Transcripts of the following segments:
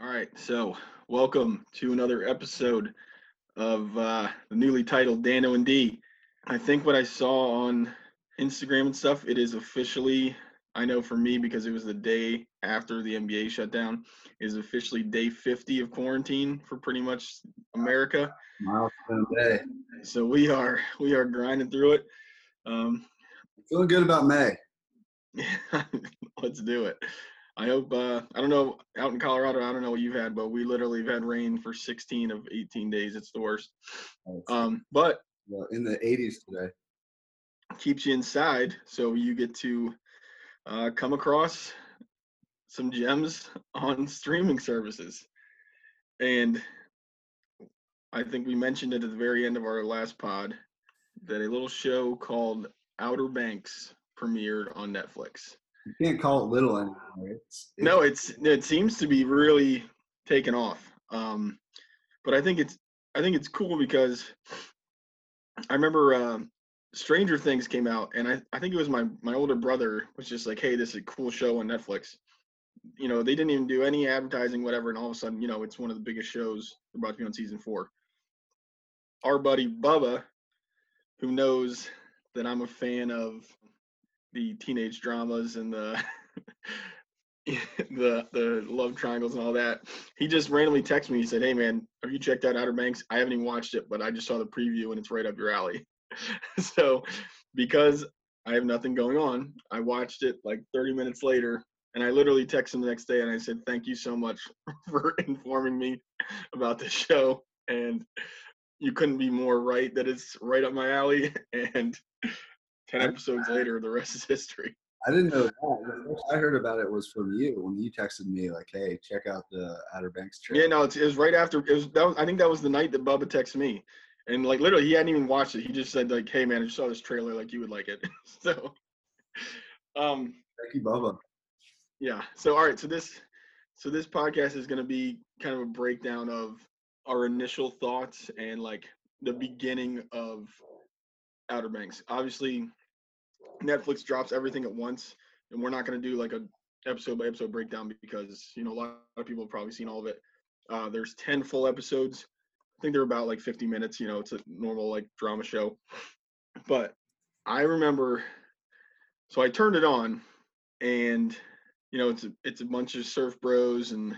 All right, so welcome to another episode of uh, the newly titled Danno and Dee. I think what I saw on Instagram and stuff, it is officially, I know for me because it was the day after the NBA shutdown, is officially day 50 of quarantine for pretty much America. Milestone day. So we are we are grinding through it. Um, Feeling good about May. let's do it. I hope. Uh, I don't know. Out in Colorado, I don't know what you've had, but we literally have had rain for 16 of 18 days. It's the worst. Um, but Well, in the 80s today. keeps you inside, so you get to uh, come across some gems on streaming services. And I think we mentioned it at the very end of our last pod that a little show called Outer Banks premiered on Netflix. You can't call it little anymore. It's, it's No, it's it seems to be really taken off. Um, but I think it's I think it's cool because I remember um Stranger Things came out, and I I think it was my my older brother was just like, hey, this is a cool show on Netflix. You know, they didn't even do any advertising, whatever, and all of a sudden, you know, it's one of the biggest shows. They're about to be on season four. Our buddy Bubba, who knows that I'm a fan of the teenage dramas and the the the love triangles and all that. He just randomly texted me. He said, "Hey man, have you checked out Outer Banks? I haven't even watched it, but I just saw the preview and it's right up your alley." so, because I have nothing going on, I watched it like 30 minutes later, and I literally texted him the next day and I said, "Thank you so much for informing me about the show." And you couldn't be more right that it's right up my alley. And 10 episodes later, the rest is history. I didn't know that. I heard about it was from you when you texted me like, "Hey, check out the Outer Banks trailer." Yeah, no, it's, it was right after. It was, that was. I think that was the night that Bubba texted me, and like literally, he hadn't even watched it. He just said like, "Hey man, I just saw this trailer. Like, you would like it." so, um, Thank you, Bubba. yeah. So all right. So this, so this podcast is going to be kind of a breakdown of our initial thoughts and like the beginning of Outer Banks. Obviously, Netflix drops everything at once, and we're not going to do like a episode by episode breakdown because you know a lot of people have probably seen all of it. Uh, there's 10 full episodes. I think they're about like 50 minutes. You know, it's a normal like drama show. But I remember, so I turned it on, and you know it's a, it's a bunch of surf bros and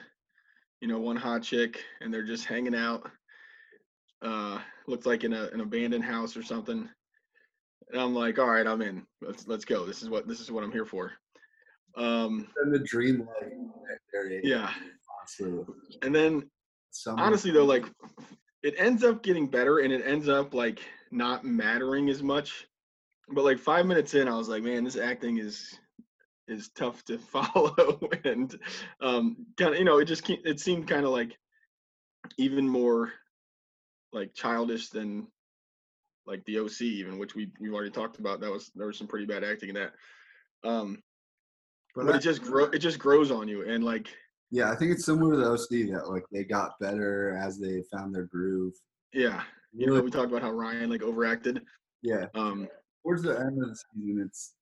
you know one hot chick, and they're just hanging out. Uh, looks like in a, an abandoned house or something. And I'm like, all right, I'm in. Let's let's go. This is what this is what I'm here for. Um, And the dream life yeah. Honestly, And then summer- honestly though, like it ends up getting better and it ends up like not mattering as much. But like five minutes in, I was like, man, this acting is is tough to follow. and um kind of you know, it just it seemed kind of like even more like childish than like the OC even, which we we've already talked about. That was there was some pretty bad acting in that. Um but but it just grow it just grows on you and like yeah, I think it's similar to the OC that like they got better as they found their groove. yeah. You know, we talked about how Ryan like overacted. yeah. Um Towards the end of the season, it's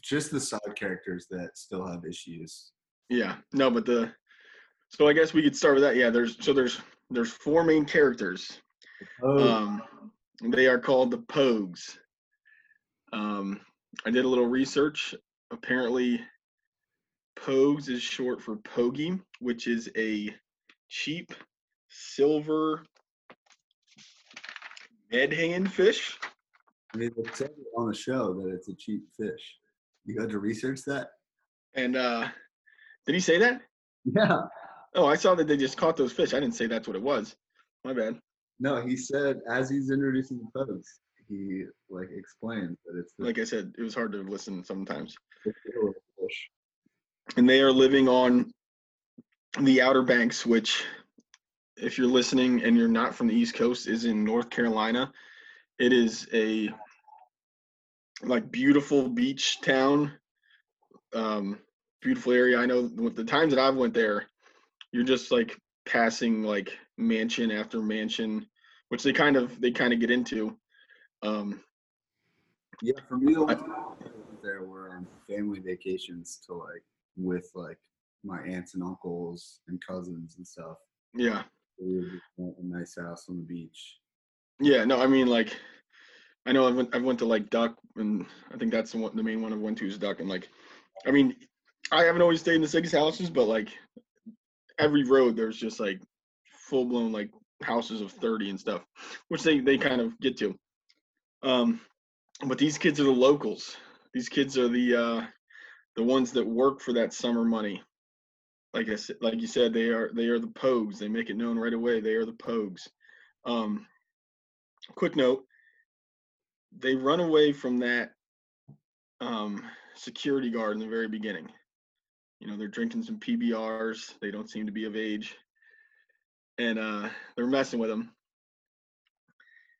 just the side characters that still have issues. Yeah, no, but the so I guess we could start with that. Yeah, there's so there's there's four main characters. Oh, Um, they are called the Pogues. Um, I did a little research. Apparently, Pogues is short for Pogie, which is a cheap silver menhaden fish. I mean, they said on the show that it's a cheap fish. You had to research that? And uh, did he say that? Yeah. Oh, I saw that they just caught those fish. I didn't say that's what it was. My bad. No, he said as he's introducing the pose, he like explains that it's the Like I said, it was hard to listen sometimes. and they are living on the Outer Banks, which, if you're listening and you're not from the East Coast, is in North Carolina. It is a like beautiful beach town, um, beautiful area. I know with the times that I've went there, you're just like passing like mansion after mansion, which they kind of they kind of get into. Um, Yeah, for me, the ones I there were family vacations to like with like my aunts and uncles and cousins and stuff. Yeah. We a nice house on the beach. Yeah, no, I mean like I know I went I went to like Duck and I think that's the one the main one I went to is Duck and like I mean I haven't always stayed in the city's houses, but like every road there's just like full blown like houses of 30 and stuff, which they they kind of get to. Um but these kids are the locals. These kids are the uh the ones that work for that summer money. Like I said, like you said, they are they are the Pogues. They make it known right away. They are the Pogues. Um, quick note: they run away from that um, security guard in the very beginning. You know, they're drinking some PBRs. They don't seem to be of age, and uh, they're messing with them.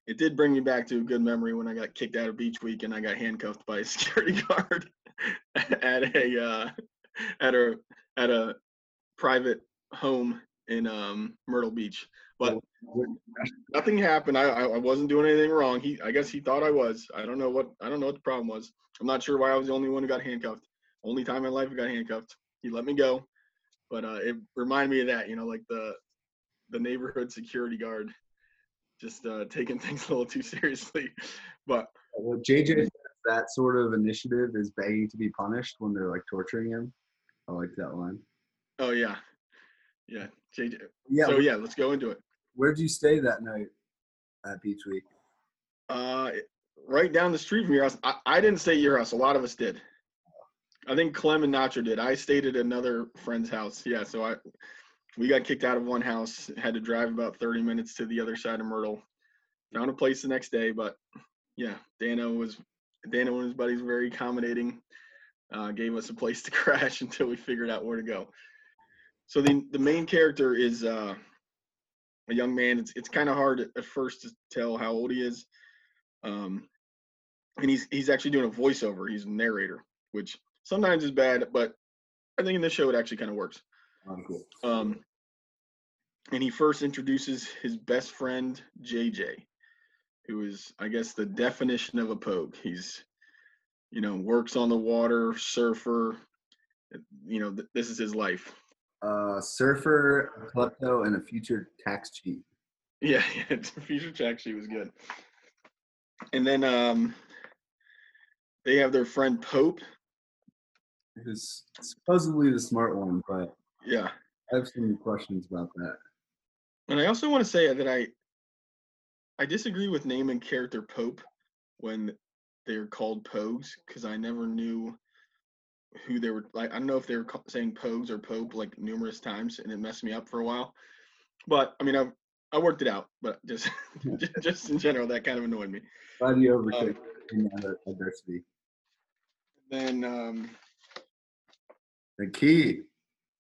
It did bring me back to a good memory when I got kicked out of Beach Week and I got handcuffed by a security guard at a uh, at a at a private home in um, Myrtle Beach. But nothing happened. I, I wasn't doing anything wrong. He I guess he thought I was. I don't know what I don't know what the problem was. I'm not sure why I was the only one who got handcuffed. Only time in life I got handcuffed. He let me go. But uh, it reminded me of that, you know, like the the neighborhood security guard just uh, taking things a little too seriously. But well, JJ that sort of initiative is begging to be punished when they're like torturing him. I like that line. Oh yeah, yeah, JJ. Yeah. So yeah, let's go into it. Where did you stay that night at Beach Week? Uh, right down the street from your house. I, I didn't stay at your house. A lot of us did. I think Clem and Nacho did. I stayed at another friend's house. Yeah, so I we got kicked out of one house. Had to drive about 30 minutes to the other side of Myrtle. Found a place the next day, but yeah, Danno was Danno and his buddies were very accommodating. Uh, gave us a place to crash until we figured out where to go. So the the main character is uh, a young man. It's it's kind of hard at first to tell how old he is. Um, and he's he's actually doing a voiceover. He's a narrator, which sometimes is bad, but I think in this show it actually kind of works. Cool. Um, and he first introduces his best friend JJ, who is, I guess, the definition of a pogue. He's, you know, works on the water, surfer. You know, th- this is his life. Uh, surfer, klepto, and a future tax cheat. Yeah, yeah. Future tax sheet was good. And then um, they have their friend Pope. Who's supposedly the smart one, but Yeah. I have some questions about that. And I also want to say that I I disagree with name and character Pope when they're called Pogues because I never knew who they were like I don't know if they were saying Pogues or Pope like numerous times and it messed me up for a while. But I mean I I worked it out, but just just in general that kind of annoyed me. Glad you in that adversity. Then um The Kie.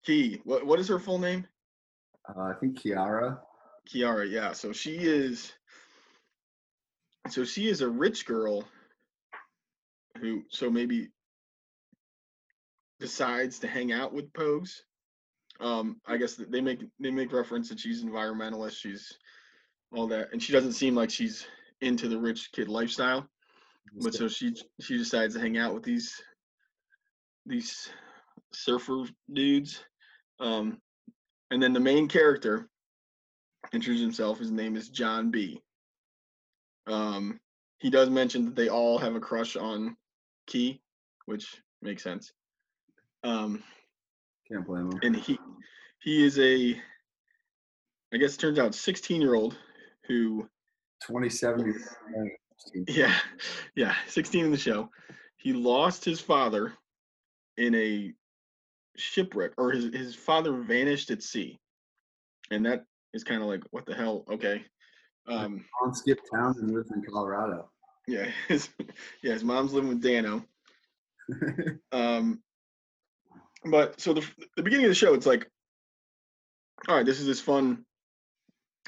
Kie, what what is her full name? Uh, I think Kiara. Kiara, yeah. So she is so she is a rich girl who so maybe decides to hang out with Pogues. Um, I guess they make they make reference that she's environmentalist, she's all that, and she doesn't seem like she's into the rich kid lifestyle. But so she she decides to hang out with these these surfer dudes. Um, and then the main character introduces himself. His name is John B. Um, he does mention that they all have a crush on Kie, which makes sense. Um, Can't blame him. and he he is a, I guess it turns out, 16 year old who 27 years. Yeah, yeah, 16 in the show. He lost his father in a shipwreck, or his his father vanished at sea, and that is kind of like what the hell? Okay, um, On Skip Town and lives in Colorado. yeah, his yeah, his mom's living with Danno. Um, but so the the beginning of the show, it's like, all right, this is this fun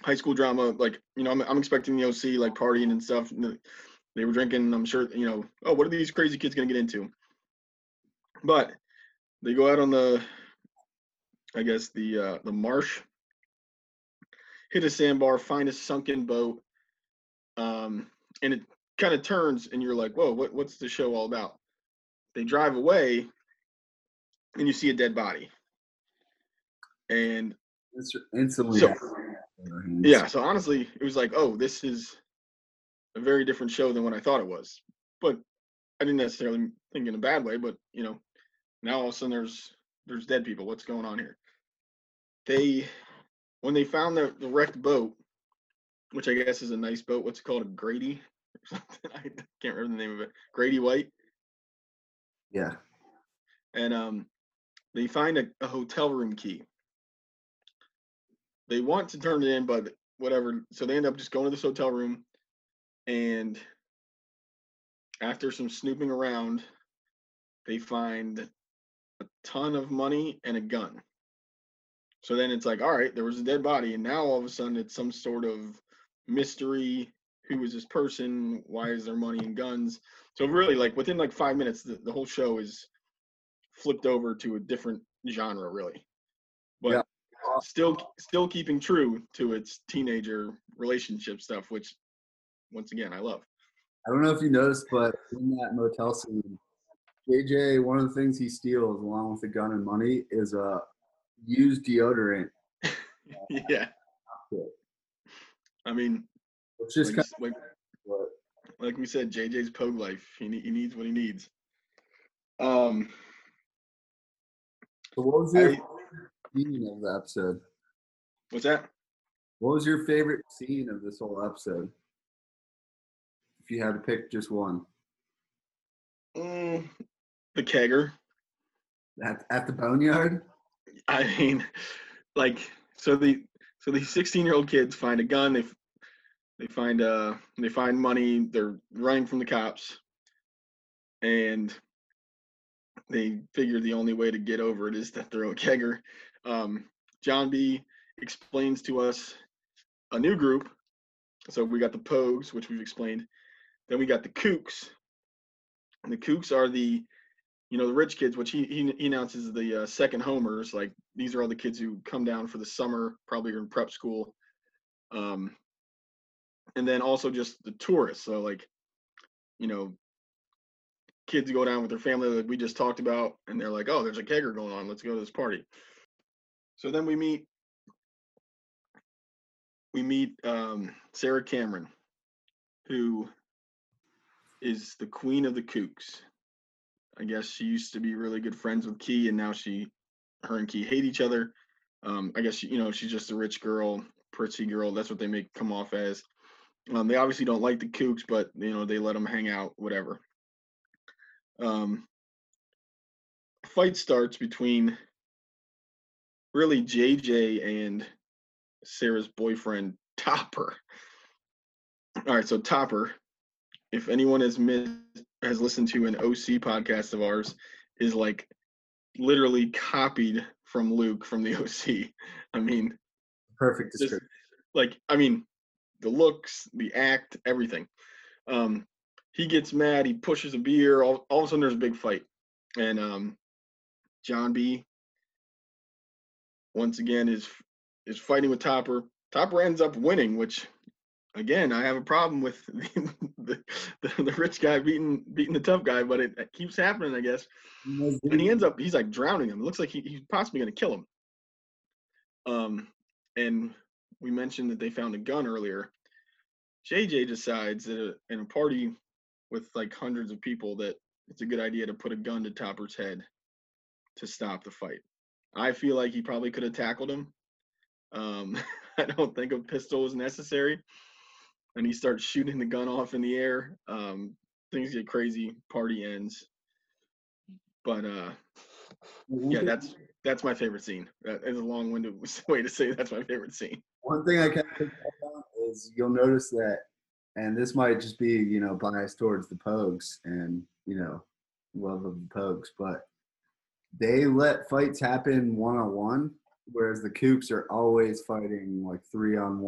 high school drama. Like, you know, I'm I'm expecting the OC like partying and stuff. and the- They were drinking. I'm sure, you know, oh, what are these crazy kids gonna get into? But they go out on the, I guess the uh, the marsh, hit a sandbar, find a sunken boat, um, and it kind of turns, and you're like, whoa, what what's the show all about? They drive away, and you see a dead body. and It's instantly. So- had on our hands. yeah, so honestly, it was like, oh, this is a very different show than what I thought it was. But I didn't necessarily think in a bad way. But you know, now all of a sudden there's there's dead people. What's going on here? They when they found the, the wrecked boat, which I guess is a nice boat. What's it called? A Grady or something? I can't remember the name of it. Grady White. Yeah. and um, they find a, a hotel room key. They want to turn it in, but whatever. So they end up just going to this hotel room, and after some snooping around, they find a ton of money and a gun. So then it's like, all right, there was a dead body, and now all of a sudden it's some sort of mystery. Who is this person? Why is there money and guns? So really, like within like five minutes, the, the whole show is flipped over to a different genre, really. But Yeah. still, still keeping true to its teenager relationship stuff, which, once again, I love. I don't know if you noticed, but in that motel scene, JJ, one of the things he steals along with the gun and money is a used deodorant, yeah. Yeah. I mean, which is like, kind like, of what like we said, JJ's Pogue life. He, ne- he needs what he needs. Um, So what was your I- scene of the episode? what's that? What was your favorite scene of this whole episode? If you had to pick just one. Mm, the kegger. At, at the boneyard? I mean, like, so the so these 16 year old kids find a gun. They they find uh they find money. They're running from the cops, and they figure the only way to get over it is to throw a kegger. Um, John B explains to us a new group. So we got the Pogues, which we've explained. Then we got the Kooks. And the Kooks are the you know the rich kids which he he, he announces the uh, second homers like these are all the kids who come down for the summer probably in prep school. Um and then also just the tourists. So like you know kids go down with their family like we just talked about and they're like oh there's a kegger going on. Let's go to this party. So then we meet we meet um sarah cameron who is the queen of the kooks I guess she used to be really good friends with Kie, and now she, her and Kie hate each other. Um, I guess you know she's just a rich girl, pretty girl. That's what they make come off as. Um, they obviously don't like the Kooks, but you know they let them hang out, whatever. Um, fight starts between really JJ and Sarah's boyfriend Topper. All right, so Topper, if anyone has missed has listened to an OC podcast of ours is like literally copied from Luke from the OC. I mean, Perfect Just- description. like I mean, the looks, the act, everything. Um, he gets mad. He pushes a beer. All, all of a sudden, there's a big fight, and um, John B. Once again is is fighting with Topper. Topper ends up winning, which again I have a problem with the, the, the, rich guy beating beating the tough guy, but it, it keeps happening, I guess. And he ends up he's like drowning him. It looks like he, he's possibly going to kill him. Um, and we mentioned that they found a gun earlier. JJ decides that uh, in a party with like hundreds of people that it's a good idea to put a gun to Topper's head to stop the fight. I feel like he probably could have tackled him. Um, I don't think a pistol was necessary. And he starts shooting the gun off in the air. Um, things get crazy. Party ends. But uh, yeah, that's that's my favorite scene. That is a long-winded way to say that's my favorite scene. One thing I can up is you'll notice that, and this might just be you know biased towards the Pogues and you know love of the Pogues, but they let fights happen one on one, whereas the Kooks are always fighting like three on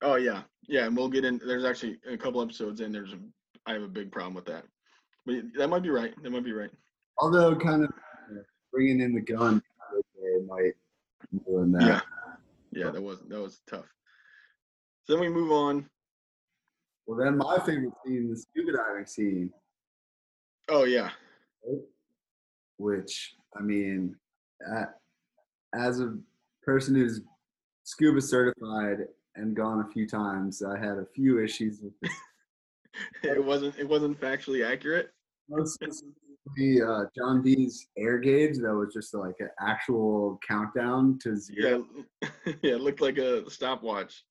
one, four on two. Oh yeah, yeah, and we'll get in. There's actually a couple episodes in. There's a, I have a big problem with that, but that might be right. That might be right. Although kind of bringing in the gun might ruin that. Yeah, yeah, that was that was tough. So then we move on. Well, then my favorite scene, the scuba diving scene, Oh yeah, which I mean, as a person who's scuba certified and gone a few times, I had a few issues with this. it wasn't it wasn't factually accurate. Most specifically, uh, John B's air gauge that was just like an actual countdown to zero, Yeah, yeah, it looked like a stopwatch.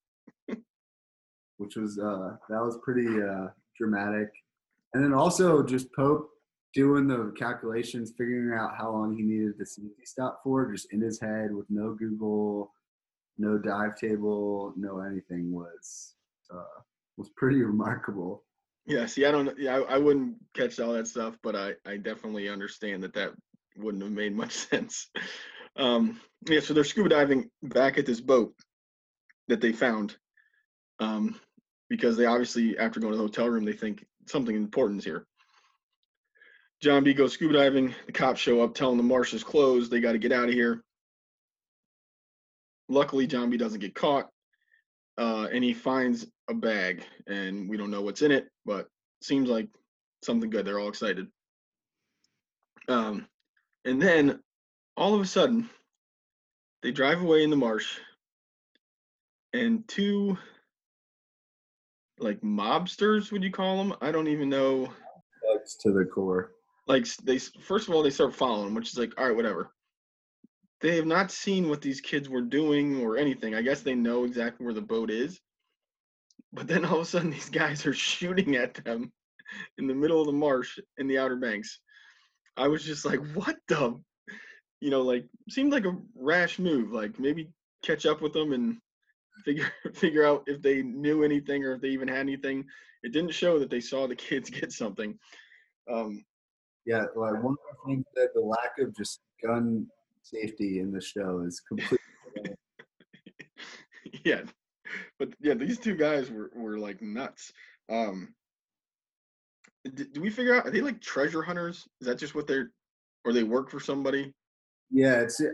which was uh, that was pretty uh, dramatic. And then also just Pope doing the calculations, figuring out how long he needed the safety stop for, just in his head with no Google, no dive table, no anything was uh, was pretty remarkable. Yeah, see, I don't, yeah, I, I wouldn't catch all that stuff, but I, I definitely understand that that wouldn't have made much sense. Um, yeah, so they're scuba diving back at this boat that they found, um, because they obviously, after going to the hotel room, they think something important is here. John B goes scuba diving. The cops show up, telling the marsh is closed. They got to get out of here. Luckily, John B doesn't get caught, uh, and he finds a bag, and we don't know what's in it, but seems like something good. They're all excited. Um, and then all of a sudden, they drive away in the marsh, and two like mobsters, would you call them? I don't even know. That's to the core. Like they first of all they start following which is like all right, whatever. They have not seen what these kids were doing or anything. I guess they know exactly where the boat is. But then all of a sudden, these guys are shooting at them in the middle of the marsh in the Outer Banks. I was just like, what the? You know, like seemed like a rash move. Like maybe catch up with them and figure figure out if they knew anything or if they even had anything. It didn't show that they saw the kids get something. Um, Yeah, like one of the things that the lack of just gun safety in the show is completely. yeah, but yeah, these two guys were were like nuts. Um, d- do we figure out are they like treasure hunters? Is that just what they're, or they work for somebody? yeah, it's I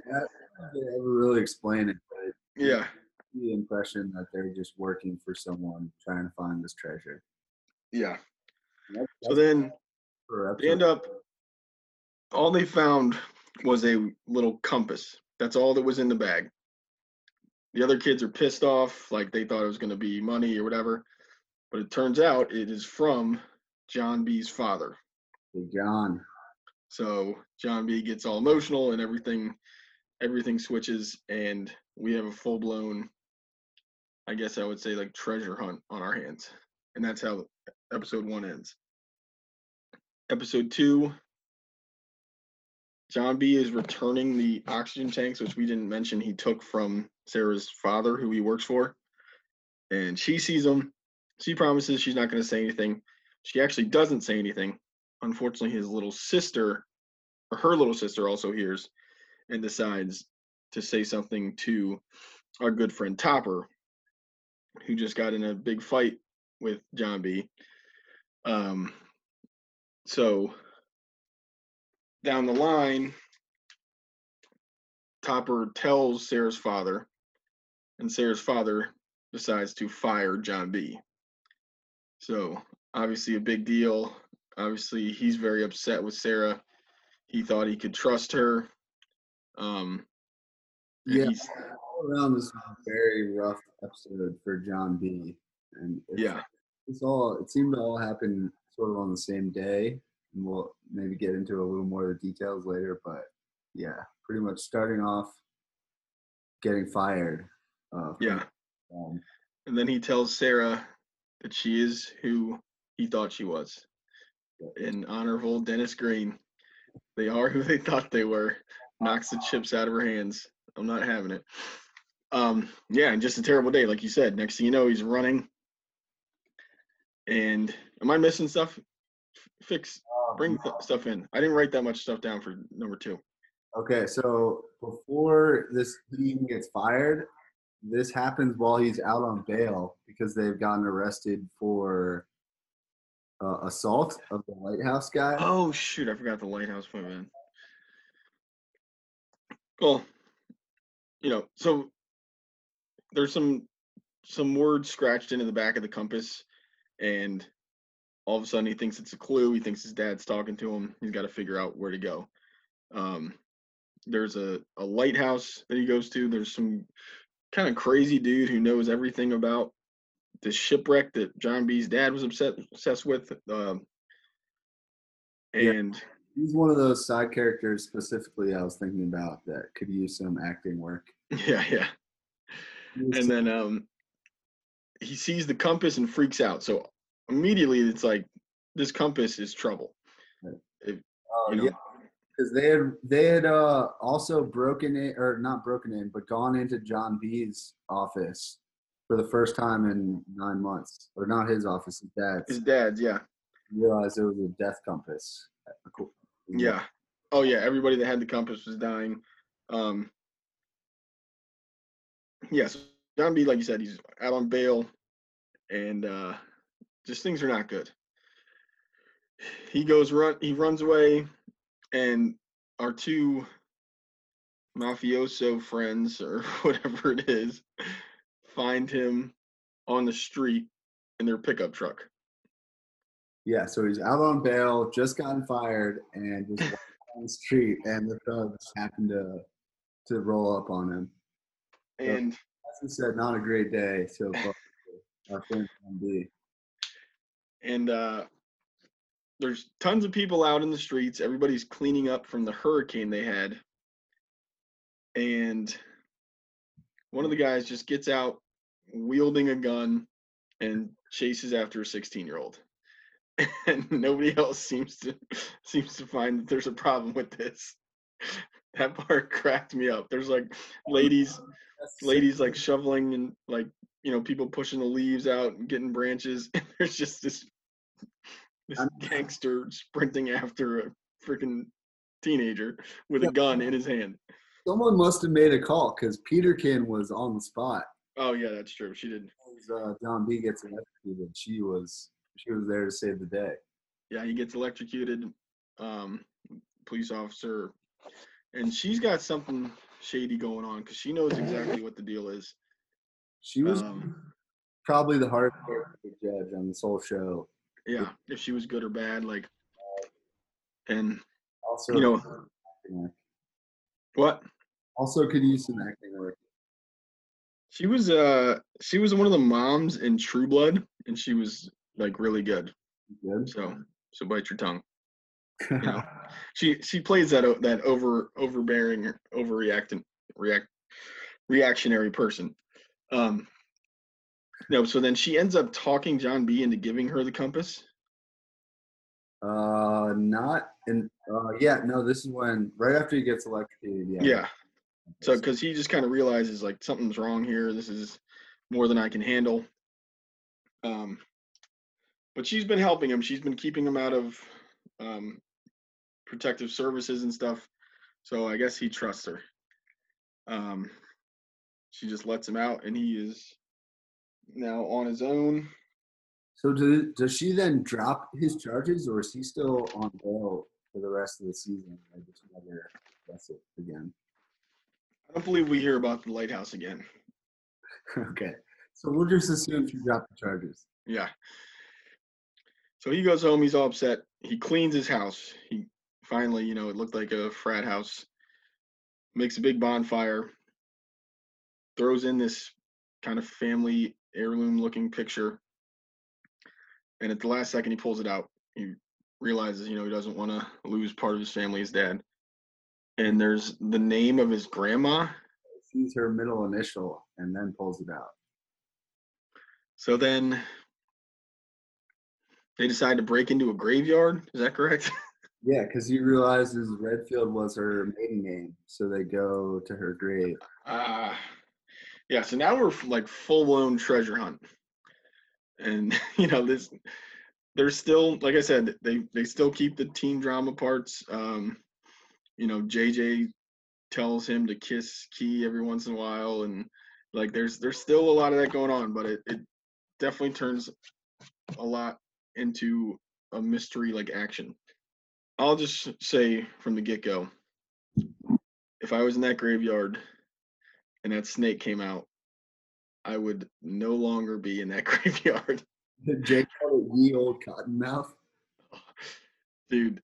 don't ever really explain it, but Yeah, the impression that they're just working for someone trying to find this treasure. yeah. That's- So that's then they end up. All they found was a little compass. That's all that was in the bag. The other kids are pissed off, like they thought it was going to be money or whatever. But it turns out it is from John B's father. Hey, John. So John B gets all emotional and everything everything switches and we have a full blown I guess I would say like treasure hunt on our hands. And that's how episode 1 ends. Episode 2 John B is returning the oxygen tanks which we didn't mention he took from Sarah's father who he works for. And she sees them. She promises she's not going to say anything. She actually doesn't say anything unfortunately his little sister or her little sister also hears and decides to say something to our good friend Topper, who just got in a big fight with John B. Um, so down the line, Topper tells Sarah's father, and Sarah's father decides to fire John B. So obviously a big deal. Obviously he's very upset with Sarah. He thought he could trust her. Um, Yeah. All around this very rough episode for John B. And it's, yeah, it's all it seemed to all happen sort of on the same day. And we'll maybe get into a little more of the details later, but yeah, pretty much starting off getting fired. Uh, yeah. Um, And then he tells Sarah that she is who he thought she was. In honorable Dennis Green. They are who they thought they were. Knocks the chips out of her hands. I'm not having it. Um, yeah, and just a terrible day, like you said. Next thing you know, he's running. And am I missing stuff? Fix, bring th- stuff in. I didn't write that much stuff down for number two. Okay, so before this he even gets fired, this happens while he's out on bail because they've gotten arrested for uh, assault of the lighthouse guy. Oh shoot, I forgot the lighthouse point man. Well, you know, so there's some some words scratched into the back of the compass and all of a sudden he thinks it's a clue. He thinks his dad's talking to him. He's got to figure out where to go. Um, there's a, a lighthouse that he goes to. There's some kind of crazy dude who knows everything about the shipwreck that John B's dad was upset obsessed with. Um, Yeah. and He's one of those side characters specifically I was thinking about that could use some acting work. yeah, yeah. And then um, he sees the compass and freaks out. So immediately it's like this compass is trouble. oh, you know. yeah, because they had they had uh, also broken in or not broken in, but gone into John B's office for the first time in nine months, or not his office, his dad's. His dad's, yeah, realized it was a death compass. yeah. Oh yeah, everybody that had the compass was dying. Um, yes, John B, like you said, he's out on bail, and uh, just things are not good. He goes run. He runs away, and our two mafioso friends or whatever it is find him on the street in their pickup truck. Yeah, so he's out on bail, just gotten fired, and just on the street, and the thugs happen to to roll up on him. And As we said, not a great day so far. Our friend John B. and uh, there's tons of people out in the streets. Everybody's cleaning up from the hurricane they had, and one of the guys just gets out wielding a gun and chases after a 16 year old and nobody else seems to seems to find that there's a problem with this. That part cracked me up. There's like ladies ladies like shoveling and like you know people pushing the leaves out and getting branches. And there's just this this I'm- gangster sprinting after a freaking teenager with a gun in his hand. Someone must have made a call because Peterkin was on the spot. oh yeah that's true. She did uh, John B gets electrocuted, she was she was there to save the day. yeah he gets electrocuted um police officer. And she's got something shady going on because she knows exactly what the deal is She was um probably the hardest to judge on this whole show. yeah if she was good or bad like and Also, you know what also could use some acting work. She was uh she was one of the moms in True Blood, and she was like really good. Good. So so bite your tongue. You know. She she plays that that over overbearing, overreacting, react reactionary person. Um. No, so then she ends up talking John B into giving her the compass. Uh, not in. Uh, yeah, no. This is when right after he gets electrocuted. Yeah. Yeah. So because he just kind of realizes like something's wrong here. This is more than I can handle. Um, but she's been helping him. She's been keeping him out of um, protective services and stuff. So I guess he trusts her. Um, she just lets him out, and he is now on his own. So do, does she then drop his charges, or is he still on bail for the rest of the season? I just never guess it again. I don't believe we hear about the lighthouse again. okay. So we'll just assume she dropped the charges. Yeah. So he goes home. He's all upset. He cleans his house. He finally, you know, it looked like a frat house. Makes a big bonfire. Throws in this kind of family heirloom looking picture. And at the last second, he pulls it out. He realizes, you know, he doesn't want to lose part of his family, his dad. And there's the name of his grandma. Sees her middle initial and then pulls it out. So then they decide to break into a graveyard. Is that correct? Yeah, because he realizes Redfield was her maiden name, so they go to her grave. Ah, yeah. So now we're like full blown treasure hunt, and you know this. There's still, like I said, they they still keep the teen drama parts. Um, you know, JJ tells him to kiss Kie every once in a while, and like there's there's still a lot of that going on, but it it definitely turns a lot into a mystery like action. I'll just say from the get go, if I was in that graveyard and that snake came out, I would no longer be in that graveyard. Jake called it ye old cottonmouth. Dude,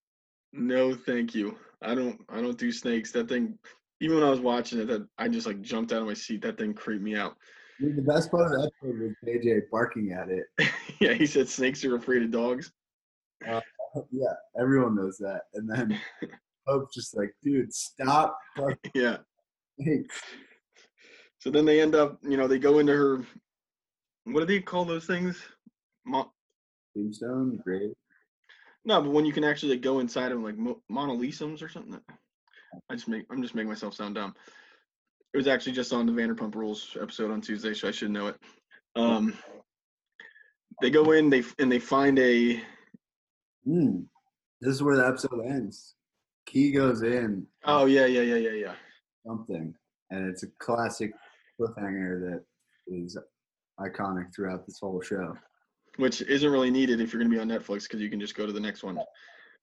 no thank you. I don't I don't do snakes. That thing even when I was watching it, that I just like jumped out of my seat. That thing creeped me out. Dude, the best part of that episode was JJ barking at it. yeah, he said snakes are afraid of dogs. Uh, yeah, everyone knows that. And then Pope's just like, dude, stop barking Yeah. snakes. So then they end up, you know, they go into her. What do they call those things? Mo- Tombstone, grave. no, but when you can actually like, go inside of like mo- monolithums or something. I just make I'm just making myself sound dumb. It was actually just on the Vanderpump Rules episode on Tuesday, so I should know it. Um, they go in, they and they find a. Mm. This is where the episode ends. Kie goes in Oh yeah, yeah, yeah, yeah, yeah. something, and it's a classic cliffhanger that is iconic throughout this whole show. Which isn't really needed if you're gonna be on Netflix because you can just go to the next one.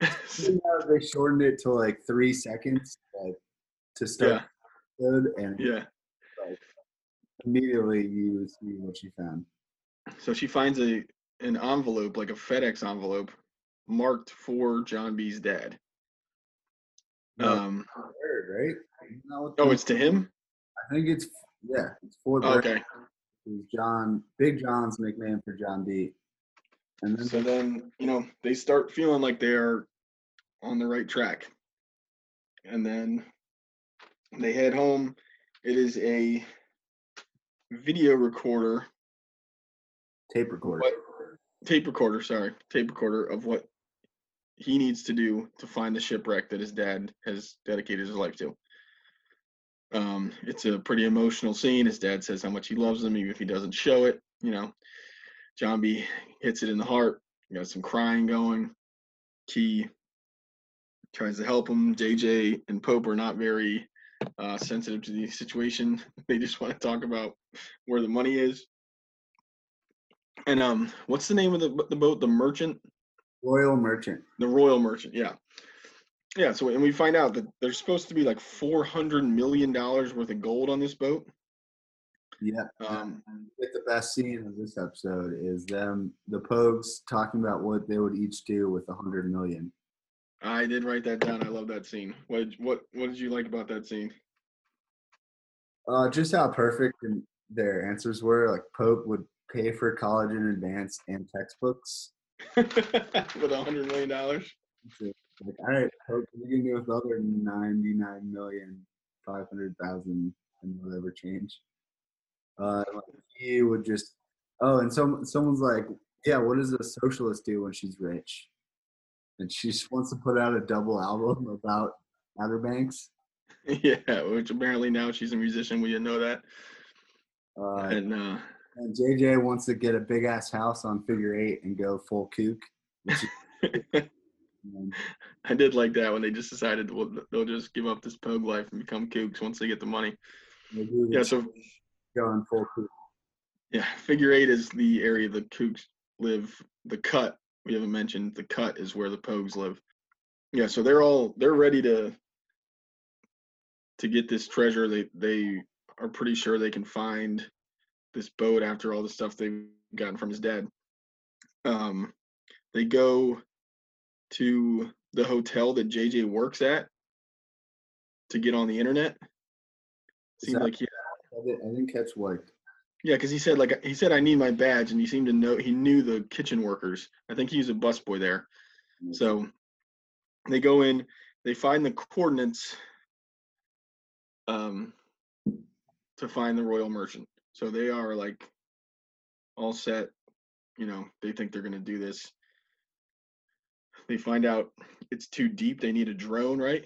You know, they shortened it to like three seconds like, to start yeah, the episode, and yeah. immediately you see what she found. So she finds a an envelope, like a FedEx envelope, marked for John B's dad. Um, right? Isn't that what oh, it's to him. I think it's yeah, it's for Bird. Oh, okay. John, Big John's nickname for John B. And then So then, you know, they start feeling like they are on the right track. And then they head home. It is a video recorder, tape recorder. what, tape recorder, sorry, tape recorder of what he needs to do to find the shipwreck that his dad has dedicated his life to. Um, it's a pretty emotional scene. His dad says how much he loves him, even if he doesn't show it. You know, John B hits it in the heart. You got some crying going. Kie tries to help him. JJ and Pope are not very uh, sensitive to the situation. They just want to talk about where the money is. And um, what's the name of the the boat? The Merchant, Royal Merchant. the Royal Merchant. Yeah, yeah. So and we find out that there's supposed to be like four hundred million dollars worth of gold on this boat. Yeah. Um, Get the best scene of this episode is them, the Pogues, talking about what they would each do with a hundred million. I did write that down. I love that scene. What did- what what did you like about that scene? Uh, just how perfect and their answers were. Like Pope would pay for college in advance and textbooks. With a hundred million dollars. Like, all right, Pope, what are you gonna do with the other ninety-nine million five hundred thousand and whatever change? Uh, like, he would just. Oh, and some someone's like, yeah, what does a socialist do when she's rich? And she just wants to put out a double album about Outer Banks. yeah, which apparently now she's a musician. We didn't know that. Uh, And uh, and JJ wants to get a big ass house on Figure Eight and go full kook. Which is, I did like that when they just decided well, they'll just give up this pogue life and become kooks once they get the money. Yeah, so going full kook. yeah, figure eight is the area the kooks live. The cut we haven't mentioned. The cut is where the pogues live. Yeah, so they're all they're ready to to get this treasure. They they are pretty sure they can find this boat after all the stuff they've gotten from his dad. Um, they go to the hotel that JJ works at to get on the internet. Seemed that- like he I didn't, I didn't catch what. yeah, because he said like he said I need my badge, and he seemed to know he knew the kitchen workers. I think he was a busboy there. So they go in, they find the coordinates um, to find the Royal Merchant. So they are like all set. You know, they think they're gonna do this. They find out it's too deep. They need a drone, right?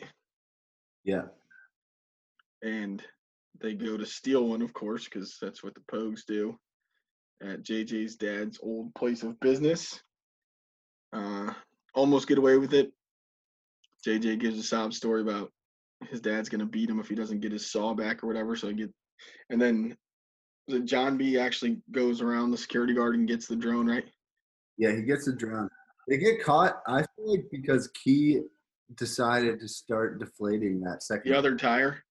Yeah. and they go to steal one, of course, because that's what the Pogues do at JJ's dad's old place of business. Uh, almost get away with it. JJ gives a sob story about his dad's gonna beat him if he doesn't get his saw back or whatever. So he get, and then John B actually goes around the security guard and gets the drone, right? Yeah, he gets the drone. They get caught. I feel like because Kie decided to start deflating that second The other tire,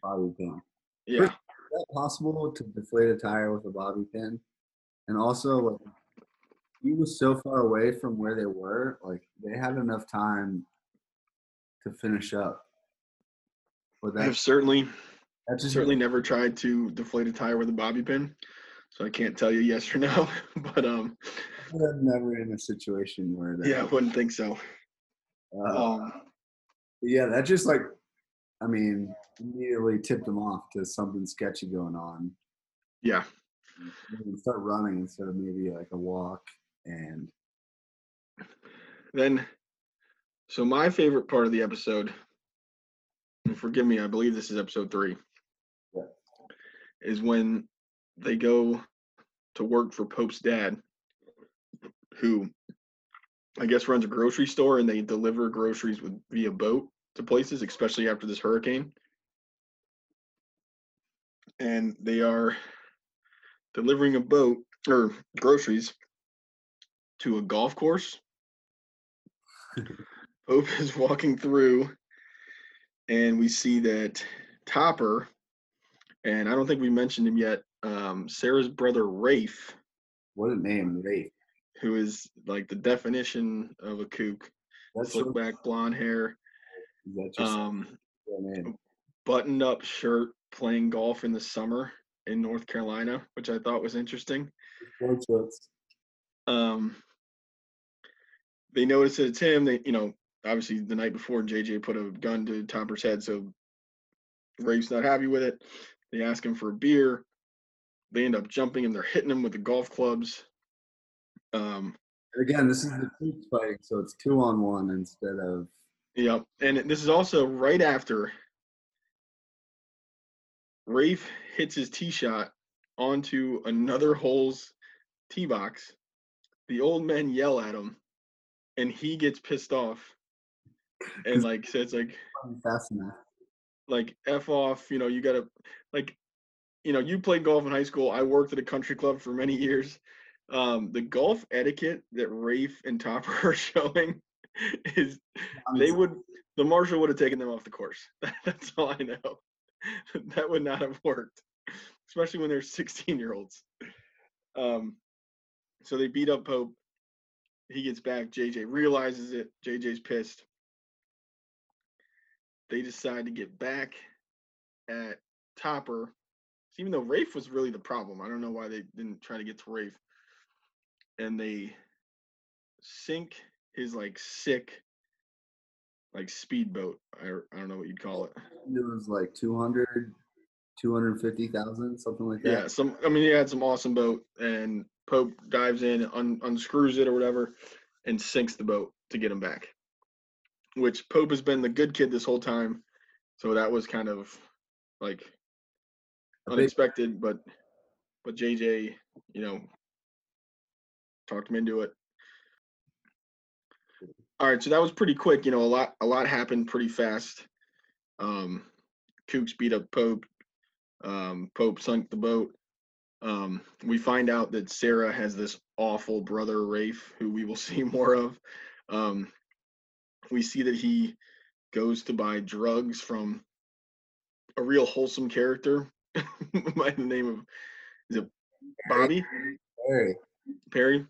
bobby pin. yeah, Is that possible to deflate a tire with a bobby pin? And also, like, he was so far away from where they were, like they had enough time to finish up. But that, I have certainly that's just certainly never tried to deflate a tire with a bobby pin, so I can't tell you yes or no. But um, I'm never in a situation where that. yeah, I wouldn't think so. Uh, Um, yeah, that just like, I mean, immediately tipped him off to something sketchy going on. yeah, start running instead of maybe like a walk. And then so my favorite part of the episode and forgive me i believe this is episode three Yeah. is when they go to work for pope's dad who i guess runs a grocery store and they deliver groceries with via boat to places especially after this hurricane and they are delivering a boat or groceries to a golf course Pope is walking through, and we see that Topper, and I don't think we mentioned him yet, um, Sarah's brother Rafe, what a name, Rafe. Who is like the definition of a kook. That's Slick back blonde hair, um, buttoned up shirt, playing golf in the summer in North Carolina, which I thought was interesting. Um, they notice that it's him. They, you know, obviously the night before, JJ put a gun to Topper's head, so Rafe's not happy with it. They ask him for a beer. They end up jumping him. they're hitting him with the golf clubs. Um, And again, this is the troops fighting, so it's two on one instead of Yep. And this is also right after Rafe hits his tee shot onto another hole's tee box. The old men yell at him and he gets pissed off and like says like fast enough. like F off, you know, you gotta like you know, you played golf in high school. I worked at a country club for many years. Um, the golf etiquette that Rafe and Topper are showing is they would the marshal would have taken them off the course. That's all I know. that would not have worked, especially when they're 16 year olds. Um, so they beat up Pope. He gets back. JJ realizes it. JJ's pissed. They decide to get back at Topper. Even though Rafe was really the problem, I don't know why they didn't try to get to Rafe. And they sink his like sick like speedboat. I, I don't know what you'd call it. It was like 200, 250,000, something like that. Yeah, some. I mean, he had some awesome boat, and Pope dives in, un, unscrews it or whatever, and sinks the boat to get him back. Which Pope has been the good kid this whole time, so that was kind of like unexpected. But but JJ, you know, talked him into it. All right, so that was pretty quick. You know, a lot a lot happened pretty fast. Um, Kooks beat up Pope. Um, Pope sunk the boat. Um, we find out that Sarah has this awful brother Rafe, who we will see more of. Um, we see that he goes to buy drugs from a real wholesome character by the name of is it Bobby Very. Perry?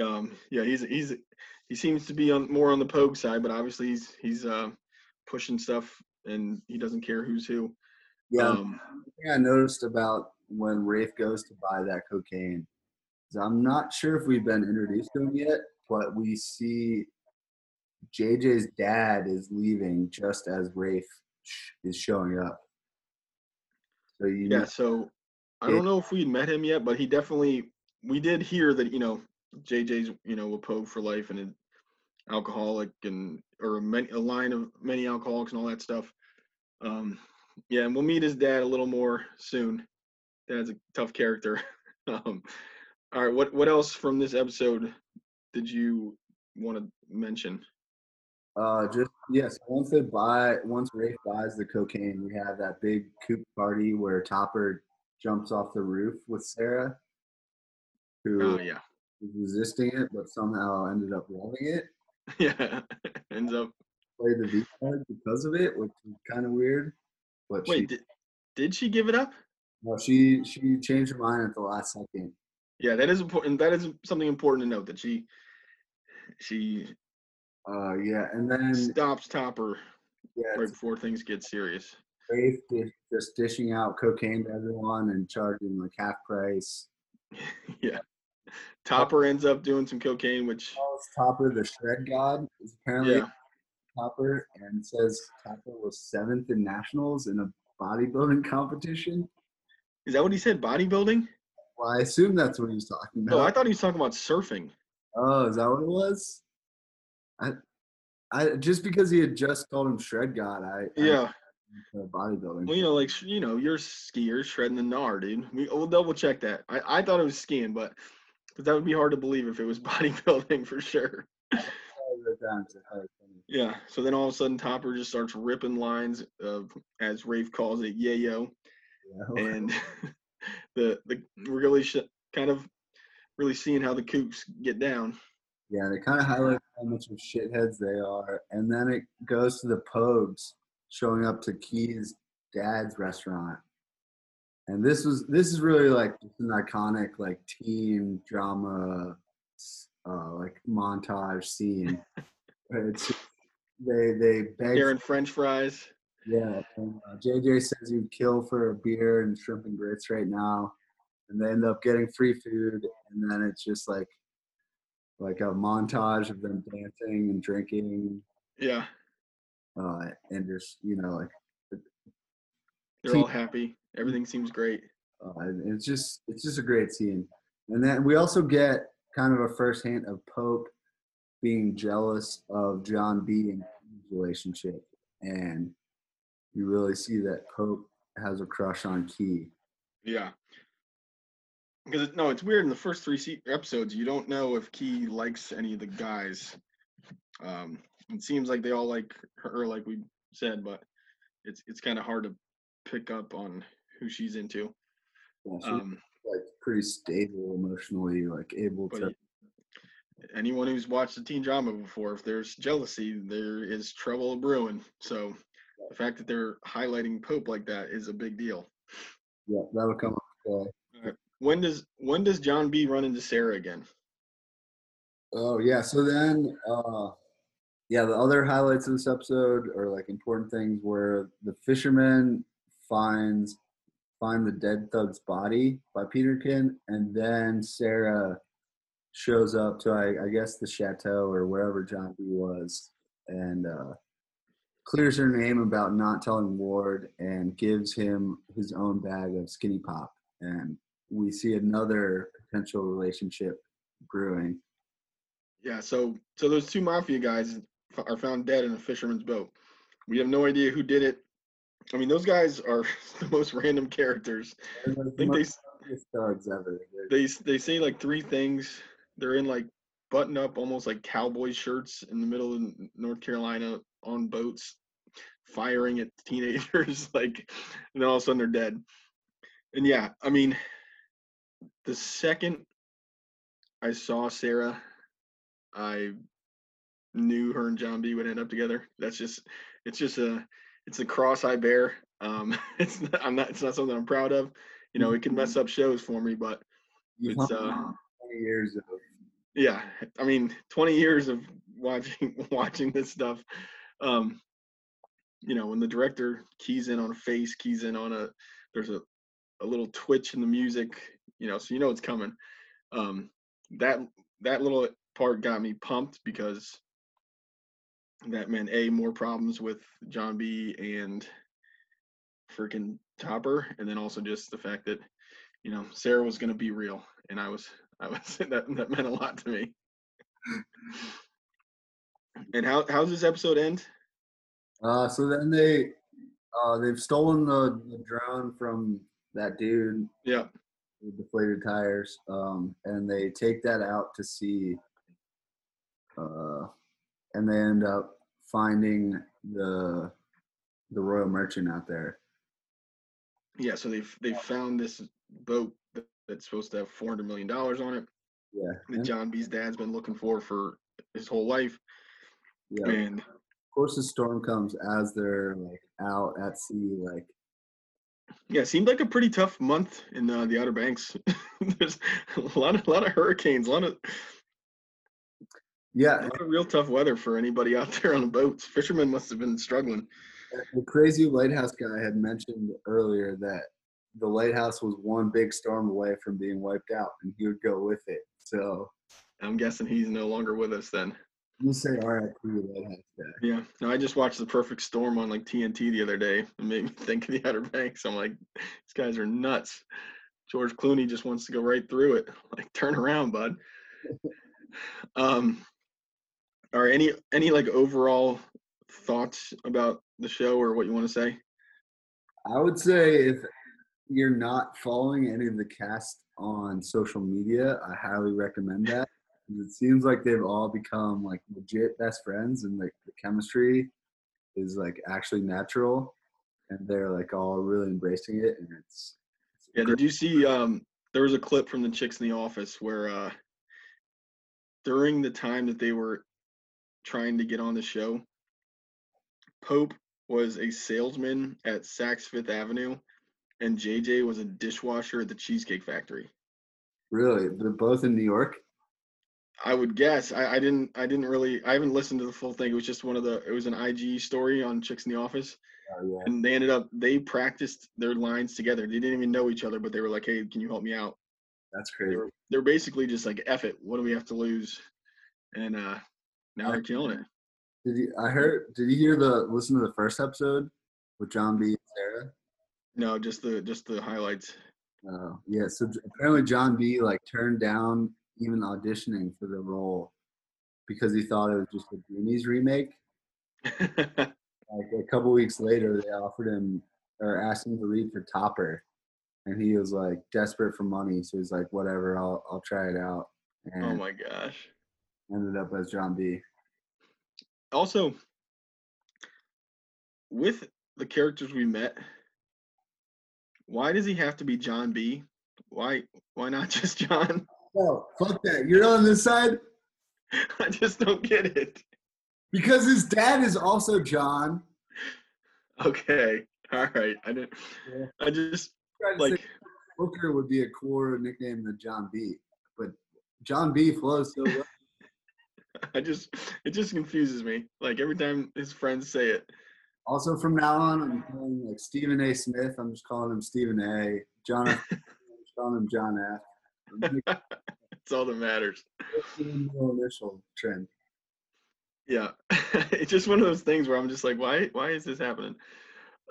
Um, yeah, he's he's he seems to be on more on the Pogue side, but obviously he's he's uh, pushing stuff and he doesn't care who's who. Yeah, Um, I noticed about when Rafe goes to buy that cocaine I'm not sure if we've been introduced to him yet, but we see JJ's dad is leaving just as Rafe is showing up. So you Yeah, so I don't know if we'd met him yet, but he definitely we did hear that you know JJ's you know a Pogue for life and an alcoholic and or a, many, a line of many alcoholics and all that stuff. Um, yeah, and we'll meet his dad a little more soon. Dad's a tough character. um, all right, what what else from this episode did you want to mention? uh, just yes. once they buy, once Rafe buys the cocaine, we have that big Kook party where Topper jumps off the roof with Sarah, who Oh yeah, resisting it but somehow ended up loving it. yeah. Ends up. play the V card because of it, which is kind of weird. But Wait, she, did, did she give it up? no, she she changed her mind at the last second. Yeah, that is important. That is something important to note that she she Uh, yeah, and then stops Topper Yeah, right before things get serious. Di- just dishing out cocaine to everyone and charging like half price. yeah. Topper ends up doing some cocaine, which Calls Topper the shred god is apparently yeah, Topper and says Topper was seventh in nationals in a bodybuilding competition. is that what he said? Bodybuilding? Well, I assume that's what he was talking oh, about. No, I thought he was talking about surfing. Oh, is that what it was? I, I just because he had just called him Shred God, I I Yeah. thought bodybuilding. Well, you know, like you know, you're skiers shredding the gnar, dude. We we'll double check that. I, I thought it was skiing, but because that would be hard to believe if it was bodybuilding for sure. I wrote down to how it's funny. Yeah. So then all of a sudden, Topper just starts ripping lines of, as Rafe calls it, yayo, Yeah. and the the we're really sh- kind of really seeing how the Kooks get down. Yeah, they kind of highlight how much of shitheads they are, and then it goes to the Pogues showing up to Kie's dad's restaurant, and this was this is really like an iconic like team drama, uh, like montage scene. it's they they beg Sharing French fries. yeah, and, uh, JJ says you'd kill for a beer and shrimp and grits right now, and they end up getting free food, and then it's just like like a montage of them dancing and drinking, Yeah. uh, and just you know like They're all happy. Everything seems great. uh, it's just it's just a great scene, and then we also get kind of a first hint of Pope being jealous of John B and Kie's relationship, and you really see that Pope has a crush on Kie. Yeah. Because it, no, it's weird. In the first three episodes, you don't know if Key likes any of the guys. Um, it seems like they all like her, like we said, but it's it's kind of hard to pick up on who she's into. Yeah, she's Um, like pretty stable emotionally, like able to. anyone who's watched a teen drama before, if there's jealousy, there is trouble brewing. So the fact that they're highlighting Pope like that is a big deal. Yeah, that'll come up. Uh, When does when does John B run into Sarah again? oh yeah, so then, uh, yeah, the other highlights of this episode are like important things where the fisherman finds find the dead thug's body by Peterkin, and then Sarah shows up to I, I guess the chateau or wherever John B was, and uh, clears her name about not telling Ward and gives him his own bag of skinny pop. And we see another potential relationship brewing. Yeah, so so those two mafia guys are found dead in a fisherman's boat. We have no idea who did it. I mean, those guys are the most random characters. I think they s- thugs ever. They're- they say like three things. They're in like button up, almost like cowboy shirts in the middle of North Carolina on boats, firing at teenagers. like, and then all of a sudden they're dead. And yeah, I mean, the second I saw Sarah, I knew her and John B would end up together. That's just it's just a it's a cross I bear. Um, it's not, I'm not it's not something I'm proud of. You know, it can mess up shows for me, but it's, uh, 20 years of yeah, I mean, 20 years of watching watching this stuff. Um, you know, when the director keys in on a face, keys in on a there's a a little twitch in the music, you know, so you know it's coming. Um, that that little part got me pumped because that meant a more problems with John B and freaking Topper, and then also just the fact that you know Sarah was going to be real, and I was I was that that meant a lot to me. And how how's this episode end? Uh, so then they uh, they've stolen the, the drone from that dude Yeah, with deflated tires, um, and they take that out to see. uh, and they end up finding the the Royal Merchant out there. yeah. So they've they found this boat that's supposed to have four hundred million dollars on it Yeah, that John B's dad's been looking for for his whole life, yeah. and Of course, the storm comes as they're like out at sea, like Yeah, it seemed like a pretty tough month in uh, the Outer Banks. There's a lot of a lot of hurricanes, a lot of Yeah, real tough weather for anybody out there on the boats. Fishermen must have been struggling. The crazy lighthouse guy had mentioned earlier that the lighthouse was one big storm away from being wiped out, and he would go with it. So I'm guessing he's no longer with us then. You say RIP lighthouse guy. Yeah. No, I just watched the perfect storm on like TNT the other day. It made me think of the Outer Banks. I'm like, these guys are nuts. George Clooney just wants to go right through it. Like, turn around, bud. um, are any any like overall thoughts about the show or what you want to say? I would say if you're not following any of the cast on social media, I highly recommend that. It seems like they've all become like legit best friends, and like the chemistry is like actually natural, and they're like all really embracing it, and it's. it's Yeah. great. Did you see? Um, there was a clip from the chicks in the office where uh, during the time that they were trying to get on the show, Pope was a salesman at Saks Fifth Avenue, and JJ was a dishwasher at the Cheesecake Factory. Really, they're both in New York. I would guess. I, I didn't. I didn't really. I haven't listened to the full thing. It was just one of the. It was an IG story on Chicks in the Office, Oh yeah. and they ended up. They practiced their lines together. They didn't even know each other, but they were like, "Hey, can you help me out?" That's crazy. They're basically just like, "F it. What do we have to lose?" And uh now they're killing it. Did you? I heard. Did you hear the listen to the first episode with John B. and Sarah? No, just the just the highlights. Uh, yeah. So apparently John B. like turned down even auditioning for the role because he thought it was just a Goonies remake. Like a couple weeks later, they offered him or asked him to read for Topper, and he was like desperate for money. So he's like, "Whatever, I'll I'll try it out." And oh my gosh. Ended up as John B. Also, with the characters we met, why does he have to be John B? Why why not just John? Oh, fuck that! You're on this side I just don't get it. because his dad is also John. Okay. All right. I didn't Yeah. I just Tried to say like Booker would be a cooler nickname than John B. But John B flows so well. I just it just confuses me. Like every time his friends say it. Also, from now on, I'm calling like Stephen A. Smith. I'm just calling him Stephen A. John. F. I'm just calling him John F. It's all that matters. initial trend. Yeah. it's just one of those things where I'm just like, why why is this happening?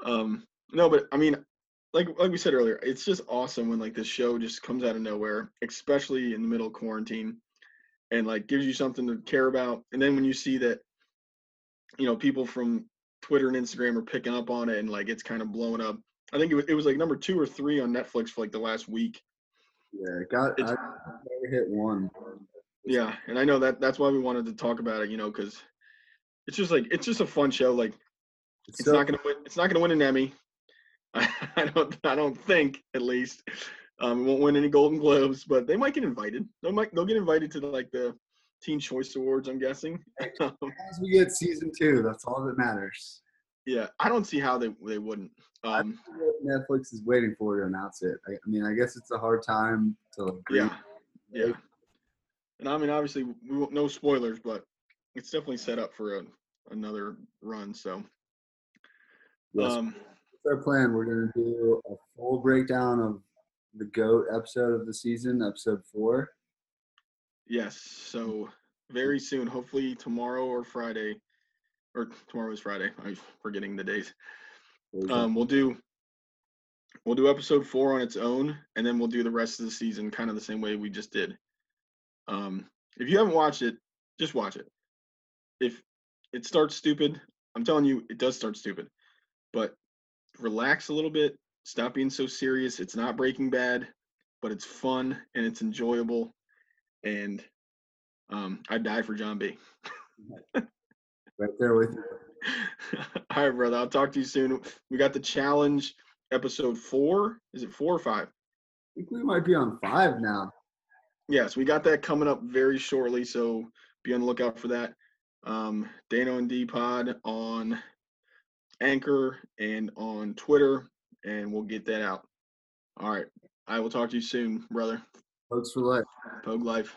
Um no, but I mean, like like we said earlier, it's just awesome when like this show just comes out of nowhere, especially in the middle of quarantine and like gives you something to care about. And then when you see that you know, people from Twitter and Instagram are picking up on it and like it's kind of blowing up. I think it was, it was like number 2 or 3 on Netflix for like the last week. Yeah, it got. I never hit one. Yeah, and I know that that's why we wanted to talk about it, you know, cuz it's just like it's just a fun show like it's so, not gonna win. It's not gonna win an Emmy. I, don't. I don't think, at least. Um, won't win any Golden Globes, but they might get invited. They might. They'll get invited to the, like the Teen Choice Awards. I'm guessing. Um, As we get season two, that's all that matters. yeah, I don't see how they they wouldn't. Um, don't know what Netflix is waiting for to announce it. I, I mean, I guess it's a hard time to yeah, yeah. And I mean, obviously, we won't, no spoilers, but it's definitely set up for a, another run. So, Yes, um, What's our plan? We're gonna do a full breakdown of the goat episode of the season, episode four. yes. So very soon, hopefully tomorrow or Friday, or tomorrow is Friday. I'm forgetting the days. Um, we'll do we'll do episode four on its own and then we'll do the rest of the season kind of the same way we just did um, if you haven't watched it just watch it if it starts stupid i'm telling you it does start stupid but relax a little bit stop being so serious it's not breaking bad but it's fun and it's enjoyable and um, i'd die for john b right there with you. All right, brother. I'll talk to you soon. We got the challenge episode four. Is it four or five? I think we might be on five now. Yes, we got that coming up very shortly. So be on the lookout for that. Um, Danno and Dee Pod on Anchor and on Twitter, and we'll get that out. All right. I will talk to you soon, brother. Folks for life. Pogue life.